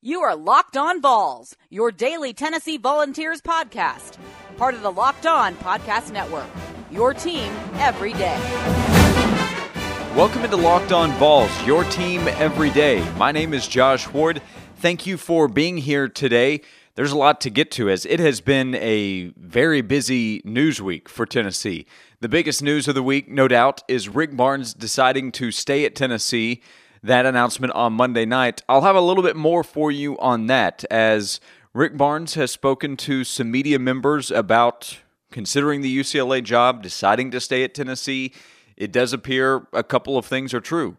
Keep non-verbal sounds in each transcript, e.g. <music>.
You are Locked On Vols, your daily Tennessee Volunteers podcast, part of the Locked On Podcast Network. Your team every day. Welcome into Locked On Vols, your team every day. My name is Josh Ward. Thank you for being here today. There's a lot to get to as it has been a very busy news week for Tennessee. The biggest news of the week, no doubt, is Rick Barnes deciding to stay at Tennessee that announcement on Monday night. I'll have a little bit more for you on that as Rick Barnes has spoken to some media members about considering the UCLA job, deciding to stay at Tennessee. It does appear a couple of things are true.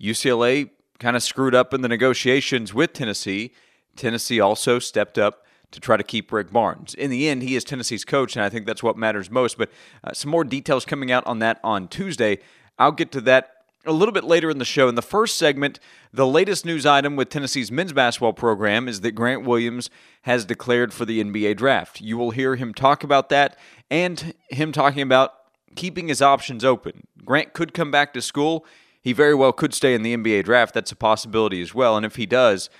UCLA kind of screwed up in the negotiations with Tennessee. Tennessee also stepped up to try to keep Rick Barnes. In the end, he is Tennessee's coach, and I think that's what matters most. But uh, some more details coming out on that on Tuesday. I'll get to that a little bit later in the show. In the first segment, the latest news item with Tennessee's men's basketball program is that Grant Williams has declared for the NBA draft. You will hear him talk about that and him talking about keeping his options open. Grant could come back to school. He very well could stay in the NBA draft. That's a possibility as well. And if he does,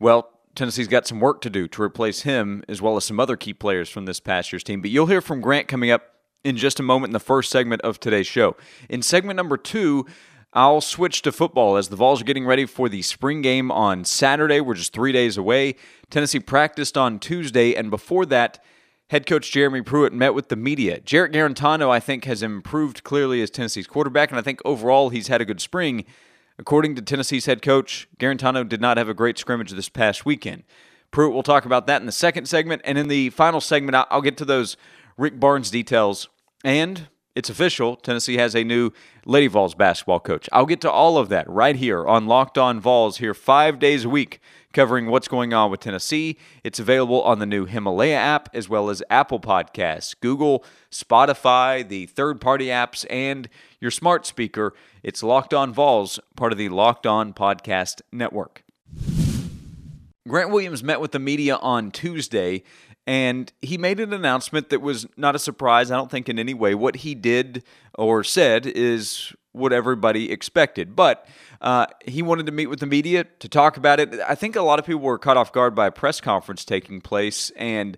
well, Tennessee's got some work to do to replace him as well as some other key players from this past year's team. But you'll hear from Grant coming up in just a moment in the first segment of today's show. In segment number two, I'll switch to football as the Vols are getting ready for the spring game on Saturday. We're just three days away. Tennessee practiced on Tuesday, and before that, head coach Jeremy Pruitt met with the media. Jarrett Guarantano, I think, has improved clearly as Tennessee's quarterback, and I think overall he's had a good spring. According to Tennessee's head coach, Guarantano did not have a great scrimmage this past weekend. Pruitt will talk about that in the second segment, and in the final segment, I'll get to those Rick Barnes details and it's official. Tennessee has a new Lady Vols basketball coach. I'll get to all of that right here on Locked On Vols here five days a week, covering what's going on with Tennessee. It's available on the new Himalaya app as well as Apple Podcasts, Google, Spotify, the third party apps, and your smart speaker. It's Locked On Vols, part of the Locked On Podcast Network. Grant Williams met with the media on Tuesday and he made an announcement that was not a surprise, I don't think, in any way. What he did or said is what everybody expected. But uh, he wanted to meet with the media to talk about it. I think a lot of people were caught off guard by a press conference taking place. And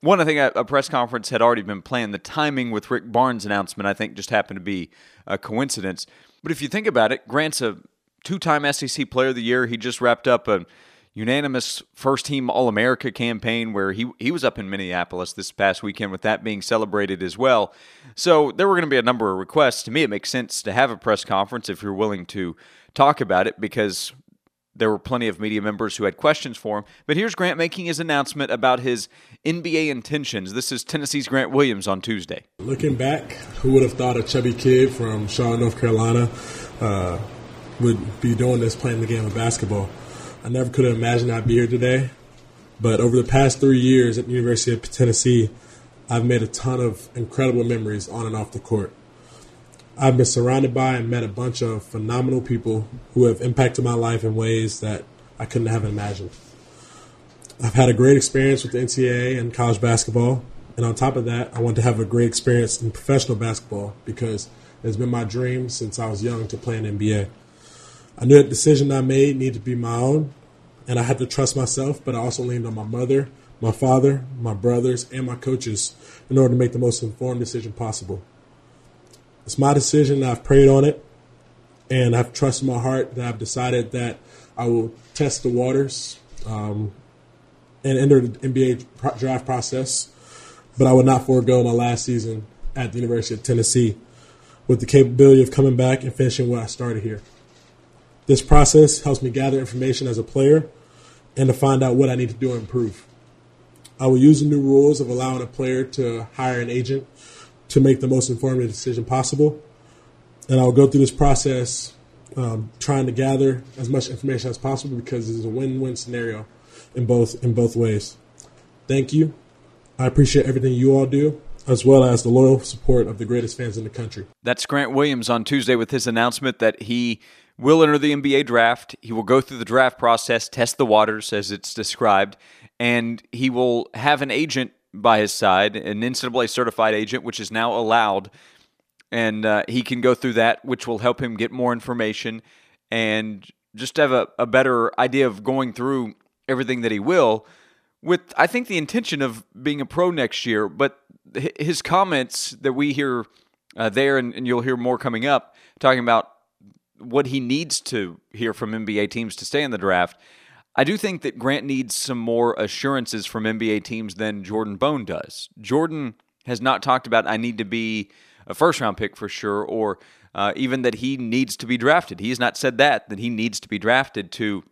one, I think a, a press conference had already been planned. The timing with Rick Barnes' announcement, I think, just happened to be a coincidence. But if you think about it, Grant's a two time SEC Player of the Year. He just wrapped up a unanimous first team All America campaign where he, he was up in Minneapolis this past weekend with that being celebrated as well. So there were going to be a number of requests. To me, it makes sense to have a press conference if you're willing to talk about it because there were plenty of media members who had questions for him. But here's Grant making his announcement about his NBA intentions. This is Tennessee's Grant Williams on Tuesday. Looking back, who would have thought a chubby kid from Charlotte, North Carolina, uh, would be doing this, playing the game of basketball? I never could have imagined I'd be here today. But over the past three years at the University of Tennessee, I've made a ton of incredible memories on and off the court. I've been surrounded by and met a bunch of phenomenal people who have impacted my life in ways that I couldn't have imagined. I've had a great experience with the NCAA and college basketball. And on top of that, I want to have a great experience in professional basketball because it's been my dream since I was young to play in NBA. I knew that decision I made needed to be my own, and I had to trust myself, but I also leaned on my mother, my father, my brothers, and my coaches in order to make the most informed decision possible. It's my decision, I've prayed on it, and I've trusted my heart that I've decided that I will test the waters um, and enter the NBA draft process, but I would not forego my last season at the University of Tennessee with the capability of coming back and finishing what I started here. This process helps me gather information as a player and to find out what I need to do to improve. I will use the new rules of allowing a player to hire an agent to make the most informed decision possible. And I'll go through this process um, trying to gather as much information as possible because it's a win-win scenario in both in both ways. Thank you. I appreciate everything you all do, as well as the loyal support of the greatest fans in the country. That's Grant Williams on Tuesday with his announcement that he will enter the NBA draft. He will go through the draft process, test the waters as it's described, and he will have an agent by his side, an NCAA certified agent, which is now allowed. And uh, he can go through that, which will help him get more information and just have a, a better idea of going through everything that he will, with I think the intention of being a pro next year. But his comments that we hear uh, there, and, and you'll hear more coming up, talking about what he needs to hear from NBA teams to stay in the draft. I do think that Grant needs some more assurances from NBA teams than Jordan Bone does. Jordan has not talked about I need to be a first round pick for sure, or uh, even that he needs to be drafted. He has not said that that he needs to be drafted to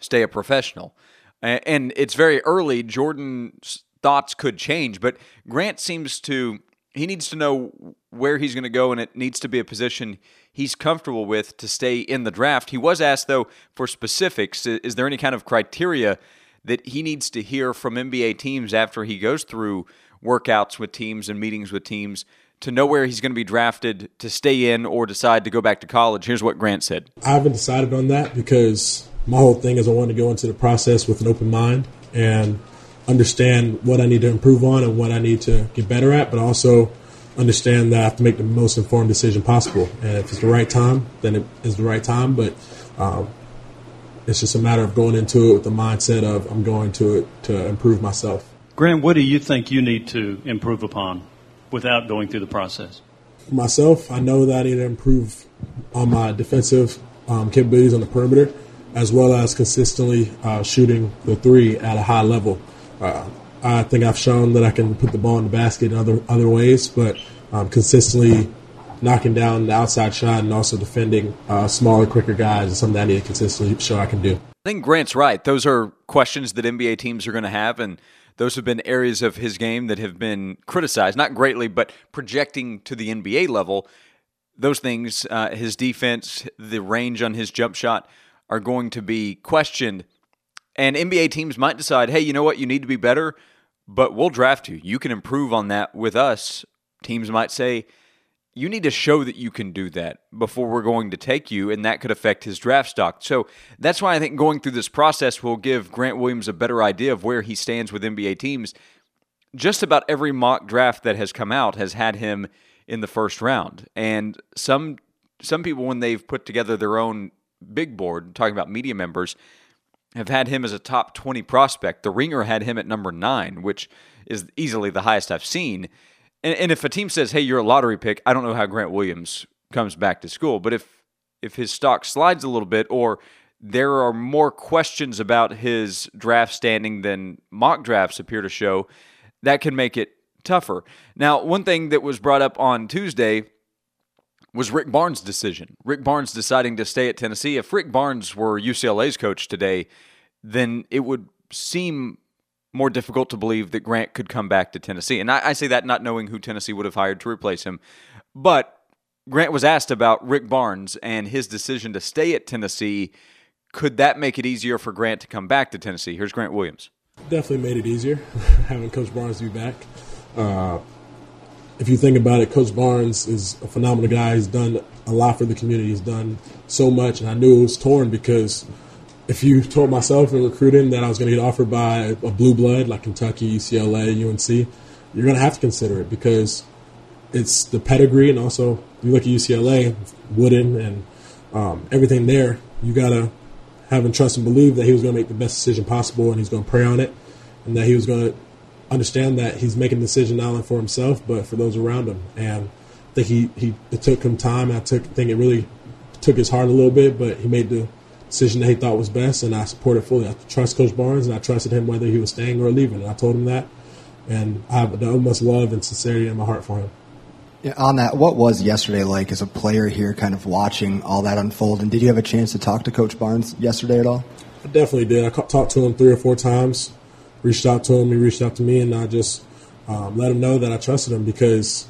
stay a professional. And it's very early. Jordan's thoughts could change, but Grant seems to he needs to know where he's going to go, and it needs to be a position he's comfortable with to stay in the draft. He was asked, though, for specifics. Is there any kind of criteria that he needs to hear from NBA teams after he goes through workouts with teams and meetings with teams to know where he's going to be drafted to stay in or decide to go back to college? Here's what Grant said I haven't decided on that because my whole thing is I want to go into the process with an open mind and understand what I need to improve on and what I need to get better at, but also understand that I have to make the most informed decision possible. And if it's the right time, then it is the right time. But um, it's just a matter of going into it with the mindset of I'm going to it to improve myself. Grant, what do you think you need to improve upon without going through the process? For myself, I know that I need to improve on my defensive um, capabilities on the perimeter, as well as consistently uh, shooting the three at a high level. Uh, I think I've shown that I can put the ball in the basket in other other ways, but um, consistently knocking down the outside shot and also defending uh, smaller, quicker guys is something that I need to consistently show I can do. I think Grant's right. Those are questions that NBA teams are going to have, and those have been areas of his game that have been criticized, not greatly, but projecting to the NBA level. Those things, uh, his defense, the range on his jump shot, are going to be questioned. And NBA teams might decide, hey, you know what, you need to be better but we'll draft you. You can improve on that with us. Teams might say, you need to show that you can do that before we're going to take you, and that could affect his draft stock. So that's why I think going through this process will give Grant Williams a better idea of where he stands with NBA teams. Just about every mock draft that has come out has had him in the first round. And some some people when they've put together their own big board, talking about media members, have had him as a top 20 prospect. The Ringer had him at number nine, which is easily the highest I've seen. And, and, if a team says, "Hey, you're a lottery pick," I don't know how Grant Williams comes back to school. But if if his stock slides a little bit, or there are more questions about his draft standing than mock drafts appear to show, that can make it tougher. Now, one thing that was brought up on Tuesday was Rick Barnes' decision. Rick Barnes deciding to stay at Tennessee. If Rick Barnes were UCLA's coach today, then it would seem more difficult to believe that Grant could come back to Tennessee. And I, I, say that not knowing who Tennessee would have hired to replace him. But Grant was asked about Rick Barnes and his decision to stay at Tennessee. Could that make it easier for Grant to come back to Tennessee? Here's Grant Williams. Definitely made it easier <laughs> having Coach Barnes be back. Uh, if you think about it, Coach Barnes is a phenomenal guy. He's done a lot for the community. He's done so much, and I knew it was torn because if you told myself in recruiting that I was going to get offered by a blue blood like Kentucky, UCLA, UNC, you're going to have to consider it because it's the pedigree, and also you look at UCLA, Wooden, and um, everything there. You got to have and trust and believe that he was going to make the best decision possible, and he's going to pray on it, and that he was going to understand that he's making a decision not only for himself but for those around him. And I think he, he it took him time. I took I think it really took his heart a little bit, but he made the decision that he thought was best, and I supported it fully. I trust Coach Barnes, and I trusted him whether he was staying or leaving. And I told him that, and I have the utmost love and sincerity in my heart for him. Yeah, on that, what was yesterday like as a player here, kind of watching all that unfold? And did you have a chance to talk to Coach Barnes yesterday at all? I definitely did. I talked to him three or four times reached out to him. He reached out to me, and I just um, let him know that I trusted him because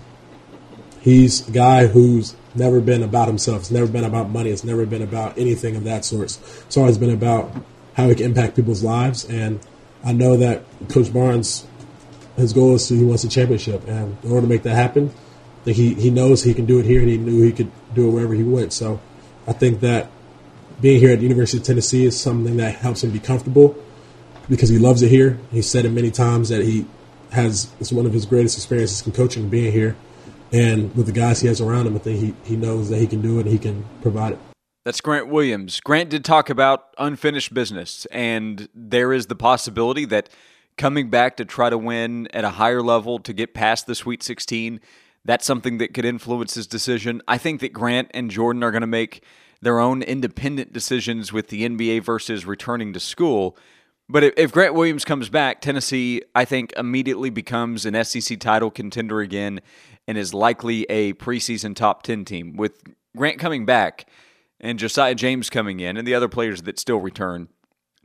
he's a guy who's never been about himself. It's never been about money. It's never been about anything of that sort. It's always been about how he can impact people's lives. And I know that Coach Barnes, his goal is to, he wants a championship. And in order to make that happen, think he, he knows he can do it here, and he knew he could do it wherever he went. So I think that being here at the University of Tennessee is something that helps him be comfortable because he loves it here. He said it many times that he has it's one of his greatest experiences in coaching being here, and with the guys he has around him, I think he, he knows that he can do it and he can provide it. That's Grant Williams. Grant did talk about unfinished business, and there is the possibility that coming back to try to win at a higher level to get past the Sweet 16, that's something that could influence his decision. I think that Grant and Jordan are going to make their own independent decisions with the NBA versus returning to school. But if Grant Williams comes back, Tennessee, I think, immediately becomes an SEC title contender again and is likely a preseason top 10 team. With Grant coming back, and Josiah James coming in and the other players that still return,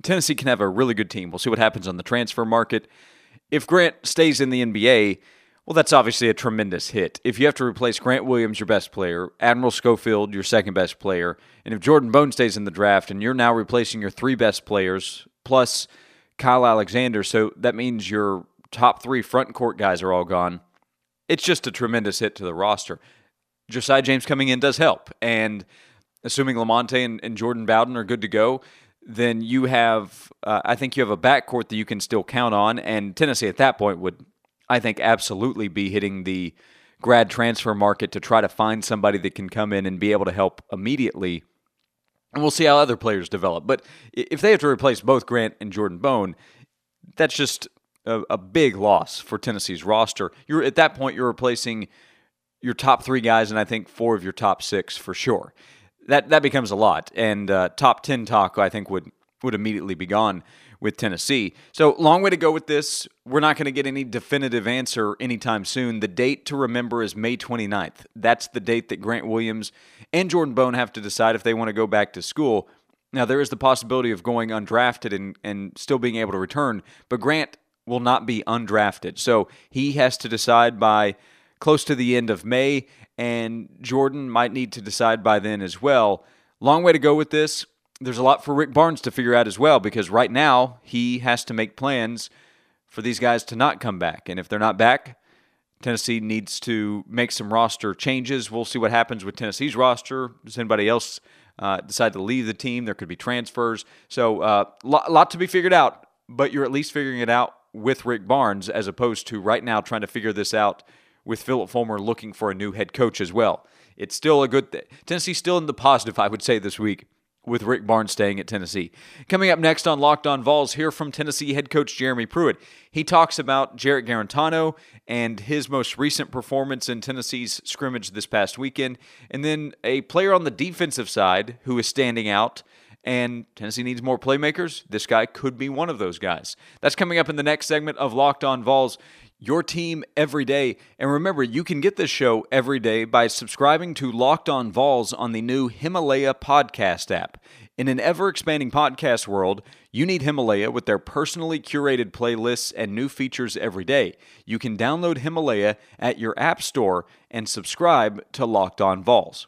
Tennessee can have a really good team. We'll see what happens on the transfer market. If Grant stays in the NBA, well, that's obviously a tremendous hit. If you have to replace Grant Williams, your best player, Admiral Schofield, your second best player, and if Jordan Bone stays in the draft and you're now replacing your three best players plus Kyle Alexander, so that means your top three front court guys are all gone. It's just a tremendous hit to the roster. Josiah James coming in does help. And assuming Lamonte and, and Jordan Bowden are good to go, then you have, uh, I think you have a backcourt that you can still count on. And Tennessee at that point would, I think, absolutely be hitting the grad transfer market to try to find somebody that can come in and be able to help immediately. And we'll see how other players develop. But if they have to replace both Grant and Jordan Bone, that's just a, a big loss for Tennessee's roster. You're at that point, you're replacing your top three guys, and I think four of your top six for sure that that becomes a lot. And uh, top ten talk, I think, would would immediately be gone with Tennessee. So long way to go with this. We're not going to get any definitive answer anytime soon. The date to remember is May 29th. That's the date that Grant Williams and Jordan Bone have to decide if they want to go back to school. Now there is the possibility of going undrafted and, and still being able to return, but Grant will not be undrafted. So he has to decide by close to the end of May, and Jordan might need to decide by then as well. Long way to go with this. There's a lot for Rick Barnes to figure out as well because right now he has to make plans for these guys to not come back. And if they're not back, Tennessee needs to make some roster changes. We'll see what happens with Tennessee's roster. Does anybody else uh, decide to leave the team? There could be transfers. So, a uh, lot, lot to be figured out, but you're at least figuring it out with Rick Barnes as opposed to right now trying to figure this out with Phillip Fulmer looking for a new head coach as well. It's still a good thing. Tennessee's still in the positive, I would say, this week with Rick Barnes staying at Tennessee. Coming up next on Locked On Vols, hear from Tennessee head coach Jeremy Pruitt. He talks about Jarrett Guarantano and his most recent performance in Tennessee's scrimmage this past weekend, and then a player on the defensive side who is standing out. And Tennessee needs more playmakers. This guy could be one of those guys. That's coming up in the next segment of Locked On Vols your team every day. And remember, you can get this show every day by subscribing to Locked On Vols on the new Himalaya podcast app. In an ever expanding podcast world, you need Himalaya with their personally curated playlists and new features every day. You can download Himalaya at your app store and subscribe to Locked On Vols.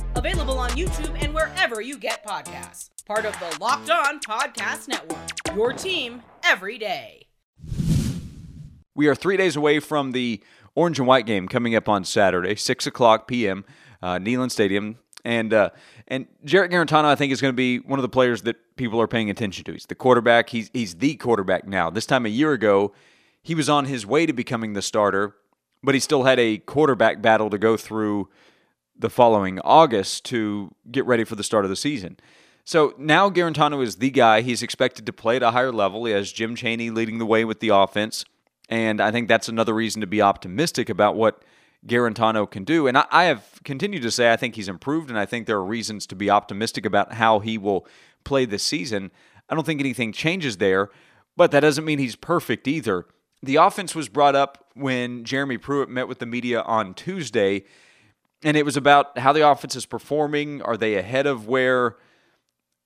Available on YouTube and wherever you get podcasts. Part of the Locked On Podcast Network. Your team every day. We are three days away from the Orange and White game coming up on Saturday, 6 o'clock p.m., uh, Neyland Stadium. And uh, and Jarrett Guarantano, I think, is going to be one of the players that people are paying attention to. He's the quarterback. He's, he's the quarterback now. This time a year ago, he was on his way to becoming the starter, but he still had a quarterback battle to go through the following August to get ready for the start of the season. So now Guarantano is the guy. He's expected to play at a higher level. He has Jim Chaney leading the way with the offense. And I think that's another reason to be optimistic about what Guarantano can do. And I, I have continued to say I think he's improved, and I think there are reasons to be optimistic about how he will play this season. I don't think anything changes there, but that doesn't mean he's perfect either. The offense was brought up when Jeremy Pruitt met with the media on Tuesday and it was about how the offense is performing. Are they ahead of where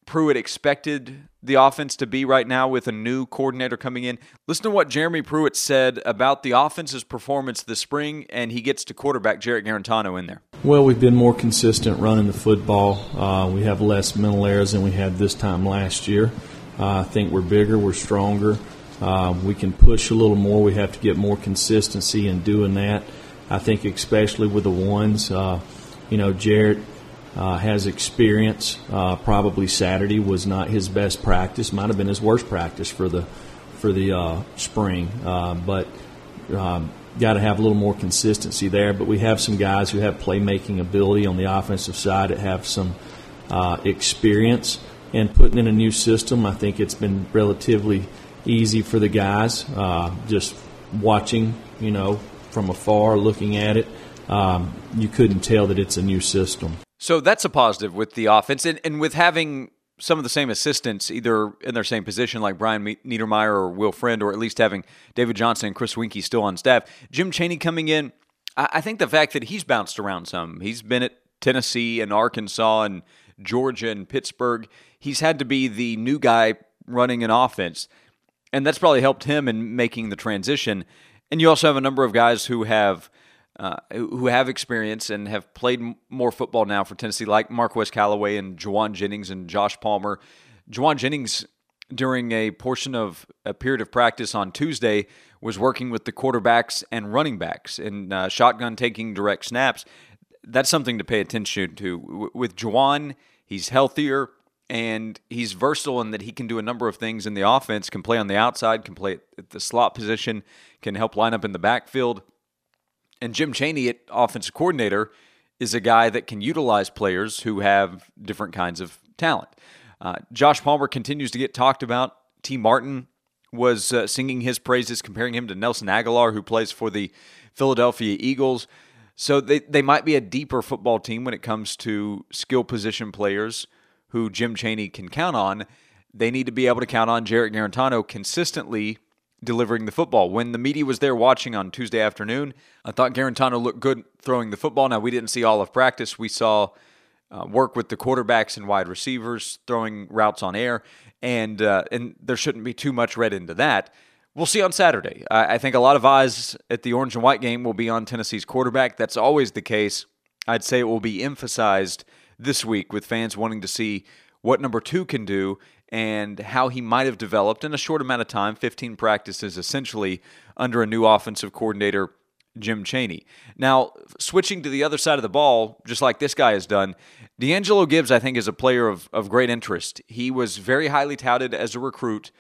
Pruitt expected the offense to be right now with a new coordinator coming in. Listen to what Jeremy Pruitt said about the offense's performance this spring, and he gets to quarterback Jarrett Guarantano in there. Well, we've been more consistent running the football. Uh, we have less mental errors than we had this time last year. Uh, I think we're bigger, we're stronger. Uh, we can push a little more. We have to get more consistency in doing that. I think, especially with the ones, uh, you know, Jarrett uh, has experience. Uh, probably Saturday was not his best practice. Might have been his worst practice for the for the uh, spring. Uh, but um, got to have a little more consistency there. But we have some guys who have playmaking ability on the offensive side that have some uh, experience. And putting in a new system, I think it's been relatively easy for the guys. Just watching, you know, from afar, looking at it, um, you couldn't tell that it's a new system. So that's a positive with the offense, and, and with having some of the same assistants either in their same position, like Brian Niedermeyer or Will Friend, or at least having David Johnson and Chris Weinke still on staff. Jim Chaney coming in, I, I think the fact that he's bounced around some, he's been at Tennessee and Arkansas and Georgia and Pittsburgh. He's had to be the new guy running an offense, and that's probably helped him in making the transition. And you also have a number of guys who have – uh, who have experience and have played more football now for Tennessee, like Marquez Callaway and Jauan Jennings and Josh Palmer. Jauan Jennings, during a portion of a period of practice on Tuesday, was working with the quarterbacks and running backs and uh, shotgun taking direct snaps. That's something to pay attention to. With Jauan, he's healthier and he's versatile in that he can do a number of things in the offense, can play on the outside, can play at the slot position, can help line up in the backfield and Jim Chaney, at offensive coordinator, is a guy that can utilize players who have different kinds of talent. Uh, Josh Palmer continues to get talked about. Tee Martin was uh, singing his praises, comparing him to Nelson Agholor, who plays for the Philadelphia Eagles. So they, they might be a deeper football team when it comes to skill position players who Jim Chaney can count on. They need to be able to count on Jarrett Guarantano consistently delivering the football. When the media was there watching on Tuesday afternoon, I thought Guarantano looked good throwing the football. Now, we didn't see all of practice. We saw uh, work with the quarterbacks and wide receivers, throwing routes on air, and, uh, and there shouldn't be too much read into that. We'll see on Saturday. I, I think a lot of eyes at the orange and white game will be on Tennessee's quarterback. That's always the case. I'd say it will be emphasized this week with fans wanting to see what number two can do and how he might have developed in a short amount of time 15 practices essentially under a new offensive coordinator, Jim Chaney. Now, switching to the other side of the ball, just like this guy has done, D'Angelo Gibbs, I think, is a player of, of great interest. He was very highly touted as a recruit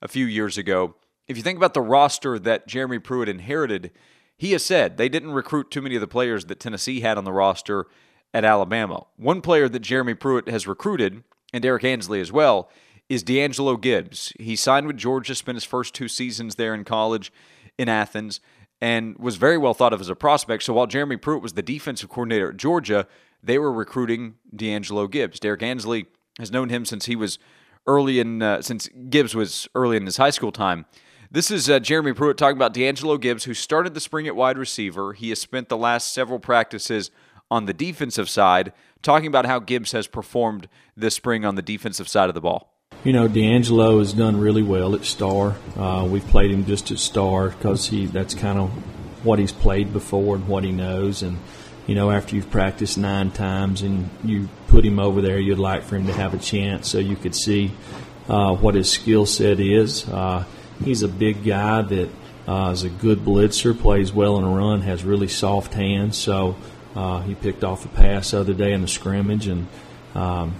a few years ago. If you think about the roster that Jeremy Pruitt inherited, he has said they didn't recruit too many of the players that Tennessee had on the roster at Alabama. One player that Jeremy Pruitt has recruited, and Derrick Ansley as well, is D'Angelo Gibbs. He signed with Georgia, spent his first two seasons there in college in Athens, and was very well thought of as a prospect. So while Jeremy Pruitt was the defensive coordinator at Georgia, they were recruiting D'Angelo Gibbs. Derrick Ansley has known him since he was early in, uh, since Gibbs was early in his high school time. This is uh, Jeremy Pruitt talking about D'Angelo Gibbs, who started the spring at wide receiver. He has spent the last several practices on the defensive side, talking about how Gibbs has performed this spring on the defensive side of the ball. You know, D'Angelo has done really well at Star. Uh, we've played him just at Star because he that's kind of what he's played before and what he knows. And you know, after you've practiced nine times and you put him over there, you'd like for him to have a chance so you could see uh, what his skill set is. Uh, he's a big guy that uh, is a good blitzer, plays well in a run, has really soft hands. So uh, he picked off a pass the other day in the scrimmage and. Um,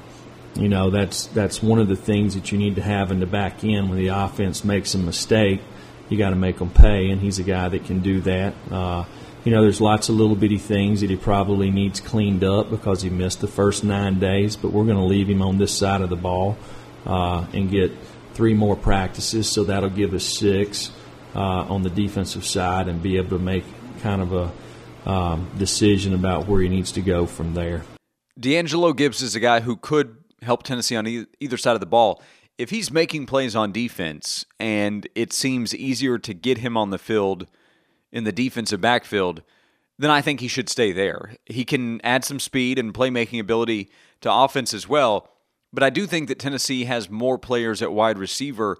you know, that's that's one of the things that you need to have in the back end when the offense makes a mistake. You got to make them pay, and he's a guy that can do that. Uh, you know, there's lots of little bitty things that he probably needs cleaned up because he missed the first nine days. But we're going to leave him on this side of the ball uh, and get three more practices, so that'll give us six uh, on the defensive side and be able to make kind of a um, decision about where he needs to go from there. D'Angelo Gibbs is a guy who could help Tennessee on either side of the ball. If he's making plays on defense and it seems easier to get him on the field in the defensive backfield, then I think he should stay there. He can add some speed and playmaking ability to offense as well. But I do think that Tennessee has more players at wide receiver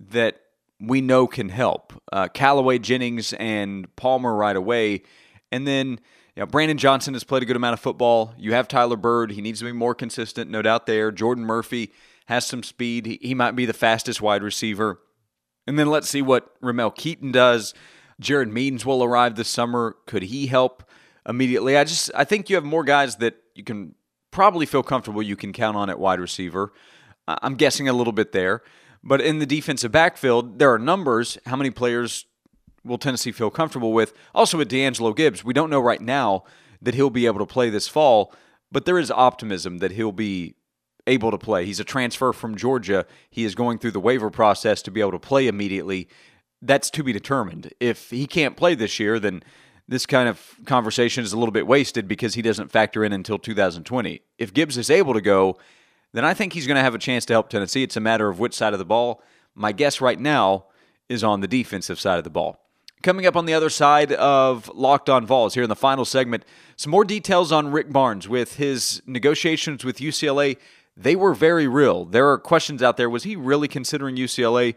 that we know can help. Uh, Callaway, Jennings, and Palmer right away. And then you know, Brandon Johnson has played a good amount of football. You have Tyler Byrd. He needs to be more consistent, no doubt there. Jordan Murphy has some speed. He, he might be the fastest wide receiver. And then let's see what Ramel Keyton does. Jared Means will arrive this summer. Could he help immediately? I just I think you have more guys that you can probably feel comfortable you can count on at wide receiver. I'm guessing a little bit there. But in the defensive backfield, there are numbers. How many players will Tennessee feel comfortable with? Also with D'Angelo Gibbs, we don't know right now that he'll be able to play this fall, but there is optimism that he'll be able to play. He's a transfer from Georgia. He is going through the waiver process to be able to play immediately. That's to be determined. If he can't play this year, then this kind of conversation is a little bit wasted because he doesn't factor in until 2020. If Gibbs is able to go, then I think he's going to have a chance to help Tennessee. It's a matter of which side of the ball. My guess right now is on the defensive side of the ball. Coming up on the other side of Locked On Vols here in the final segment, some more details on Rick Barnes with his negotiations with UCLA they were very real. There are questions out there. Was he really considering UCLA?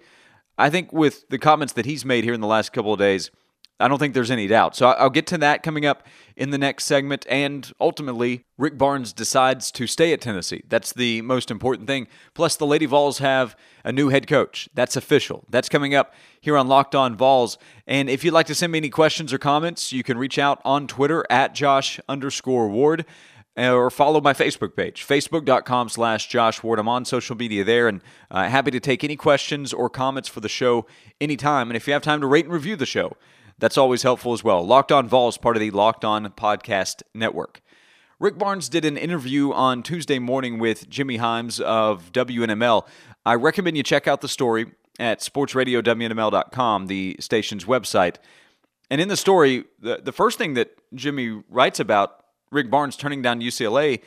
I think with the comments that he's made here in the last couple of days, I don't think there's any doubt. So I'll get to that coming up in the next segment. And ultimately, Rick Barnes decides to stay at Tennessee. That's the most important thing. Plus, the Lady Vols have a new head coach. That's official. That's coming up here on Locked On Vols. And if you'd like to send me any questions or comments, you can reach out on Twitter at Josh underscore Ward or follow my Facebook page, facebook.com slash Josh Ward. I'm on social media there and uh, happy to take any questions or comments for the show anytime. And if you have time to rate and review the show, that's always helpful as well. Locked On Vols, part of the Locked On Podcast Network. Rick Barnes did an interview on Tuesday morning with Jimmy Hyams of WNML. I recommend you check out the story at sportsradiownml.com, the station's website. And in the story, the, the first thing that Jimmy writes about Rick Barnes turning down UCLA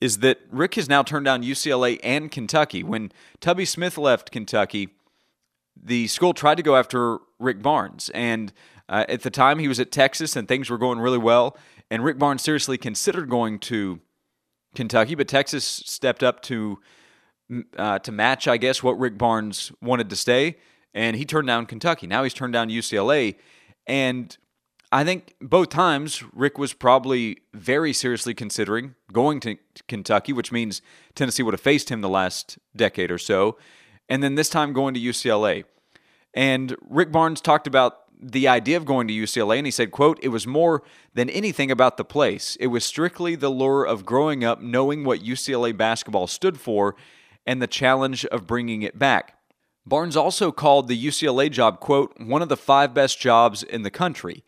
is that Rick has now turned down UCLA and Kentucky. When Tubby Smith left Kentucky, the school tried to go after Rick Barnes. And uh, at the time, he was at Texas and things were going really well. And Rick Barnes seriously considered going to Kentucky, but Texas stepped up to uh, to match, I guess, what Rick Barnes wanted to stay, and he turned down Kentucky. Now he's turned down UCLA, and I think both times Rick was probably very seriously considering going to Kentucky, which means Tennessee would have faced him the last decade or so, and then this time going to UCLA. And Rick Barnes talked about the idea of going to UCLA and he said, quote, "It was more than anything about the place. It was strictly the lure of growing up knowing what UCLA basketball stood for and the challenge of bringing it back." Barnes also called the UCLA job, quote, "one of the five best jobs in the country."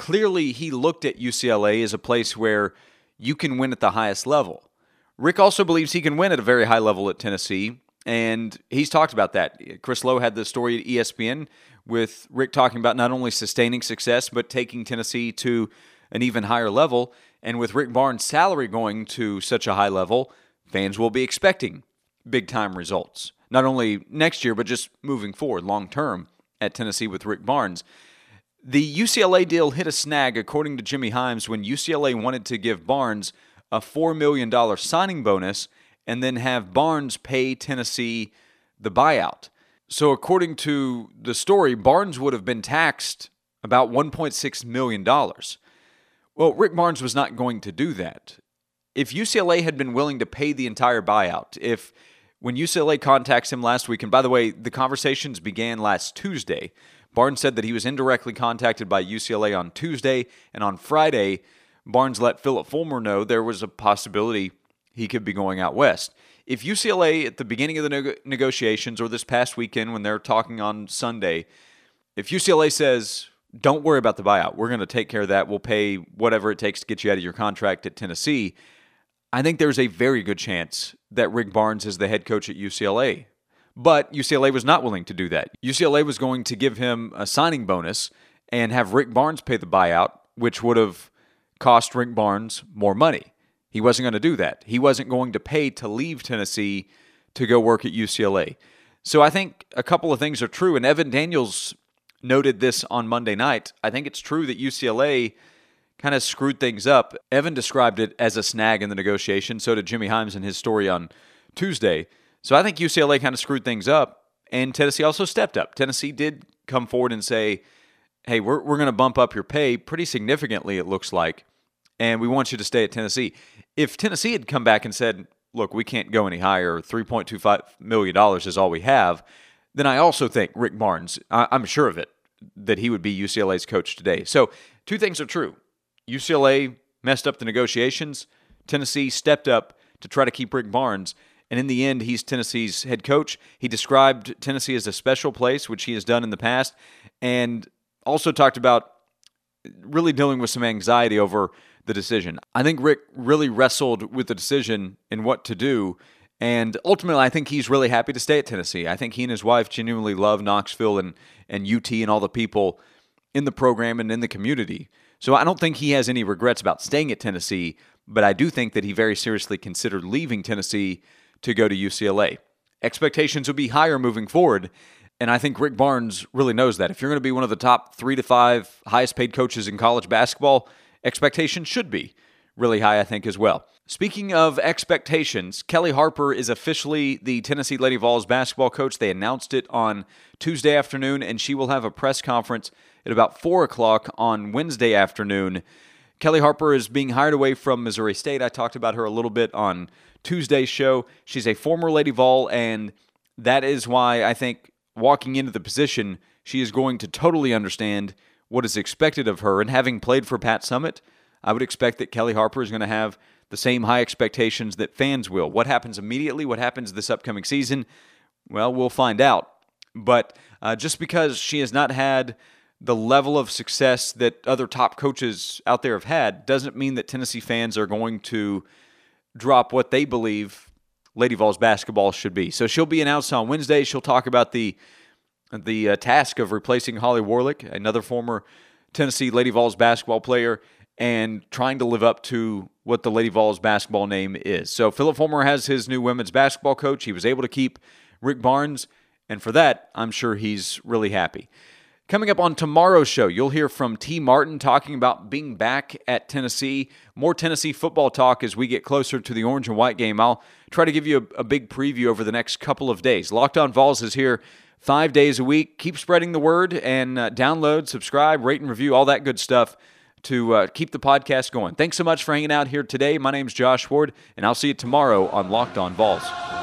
clearly he looked at UCLA as a place where you can win at the highest level. Rick also believes he can win at a very high level at Tennessee, and he's talked about that. Chris Low had the story at ESPN with Rick talking about not only sustaining success, but taking Tennessee to an even higher level. And with Rick Barnes' salary going to such a high level, fans will be expecting big time results, not only next year, but just moving forward long term at Tennessee with Rick Barnes. The UCLA deal hit a snag, according to Jimmy Hyams, when UCLA wanted to give Barnes a $4 million signing bonus and then have Barnes pay Tennessee the buyout. So, according to the story, Barnes would have been taxed about $1.6 million. Well, Rick Barnes was not going to do that. If UCLA had been willing to pay the entire buyout, if when UCLA contacts him last week, and by the way, the conversations began last Tuesday Barnes said that he was indirectly contacted by UCLA on Tuesday, and on Friday, Barnes let Phillip Fulmer know there was a possibility he could be going out west. If UCLA, at the beginning of the negotiations or this past weekend when they're talking on Sunday, if UCLA says, don't worry about the buyout, we're going to take care of that, we'll pay whatever it takes to get you out of your contract at Tennessee, I think there's a very good chance that Rick Barnes is the head coach at UCLA. But UCLA was not willing to do that. UCLA was going to give him a signing bonus and have Rick Barnes pay the buyout, which would have cost Rick Barnes more money. He wasn't going to do that. He wasn't going to pay to leave Tennessee to go work at UCLA. So I think a couple of things are true. And Evan Daniels noted this on Monday night. I think it's true that UCLA kind of screwed things up. Evan described it as a snag in the negotiation. So did Jimmy Hyams in his story on Tuesday. So I think UCLA kind of screwed things up, and Tennessee also stepped up. Tennessee did come forward and say, hey, we're, we're going to bump up your pay pretty significantly, it looks like, and we want you to stay at Tennessee. If Tennessee had come back and said, look, we can't go any higher, $3.25 million is all we have, then I also think Rick Barnes, I, I'm sure of it, that he would be UCLA's coach today. So two things are true. UCLA messed up the negotiations. Tennessee stepped up to try to keep Rick Barnes. And in the end, he's Tennessee's head coach. He described Tennessee as a special place, which he has done in the past, and also talked about really dealing with some anxiety over the decision. I think Rick really wrestled with the decision and what to do. And ultimately, I think he's really happy to stay at Tennessee. I think he and his wife genuinely love Knoxville and, and UT and all the people in the program and in the community. So I don't think he has any regrets about staying at Tennessee, but I do think that he very seriously considered leaving Tennessee to go to UCLA. Expectations will be higher moving forward. And I think Rick Barnes really knows that. If you're going to be one of the top three to five highest paid coaches in college basketball, expectations should be really high, I think, as well. Speaking of expectations, Kellie Harper is officially the Tennessee Lady Vols basketball coach. They announced it on Tuesday afternoon, and she will have a press conference at about 4 o'clock on Wednesday afternoon. Kellie Harper is being hired away from Missouri State. I talked about her a little bit on Tuesday's show. She's a former Lady Vol, and that is why I think walking into the position, she is going to totally understand what is expected of her. And having played for Pat Summitt, I would expect that Kellie Harper is going to have the same high expectations that fans will. What happens immediately? What happens this upcoming season? Well, we'll find out. But uh, just because she has not had the level of success that other top coaches out there have had doesn't mean that Tennessee fans are going to drop what they believe Lady Vols basketball should be. So she'll be announced on Wednesday. She'll talk about the the uh, task of replacing Holly Warlick, another former Tennessee Lady Vols basketball player, and trying to live up to what the Lady Vols basketball name is. So Phillip Fulmer has his new women's basketball coach. He was able to keep Rick Barnes, and for that, I'm sure he's really happy. Coming up on tomorrow's show, you'll hear from Tee Martin talking about being back at Tennessee. More Tennessee football talk as we get closer to the orange and white game. I'll try to give you a, a big preview over the next couple of days. Locked on Vols is here five days a week. Keep spreading the word and uh, download, subscribe, rate, and review, all that good stuff to uh, keep the podcast going. Thanks so much for hanging out here today. My name's Josh Ward, and I'll see you tomorrow on Locked On Vols.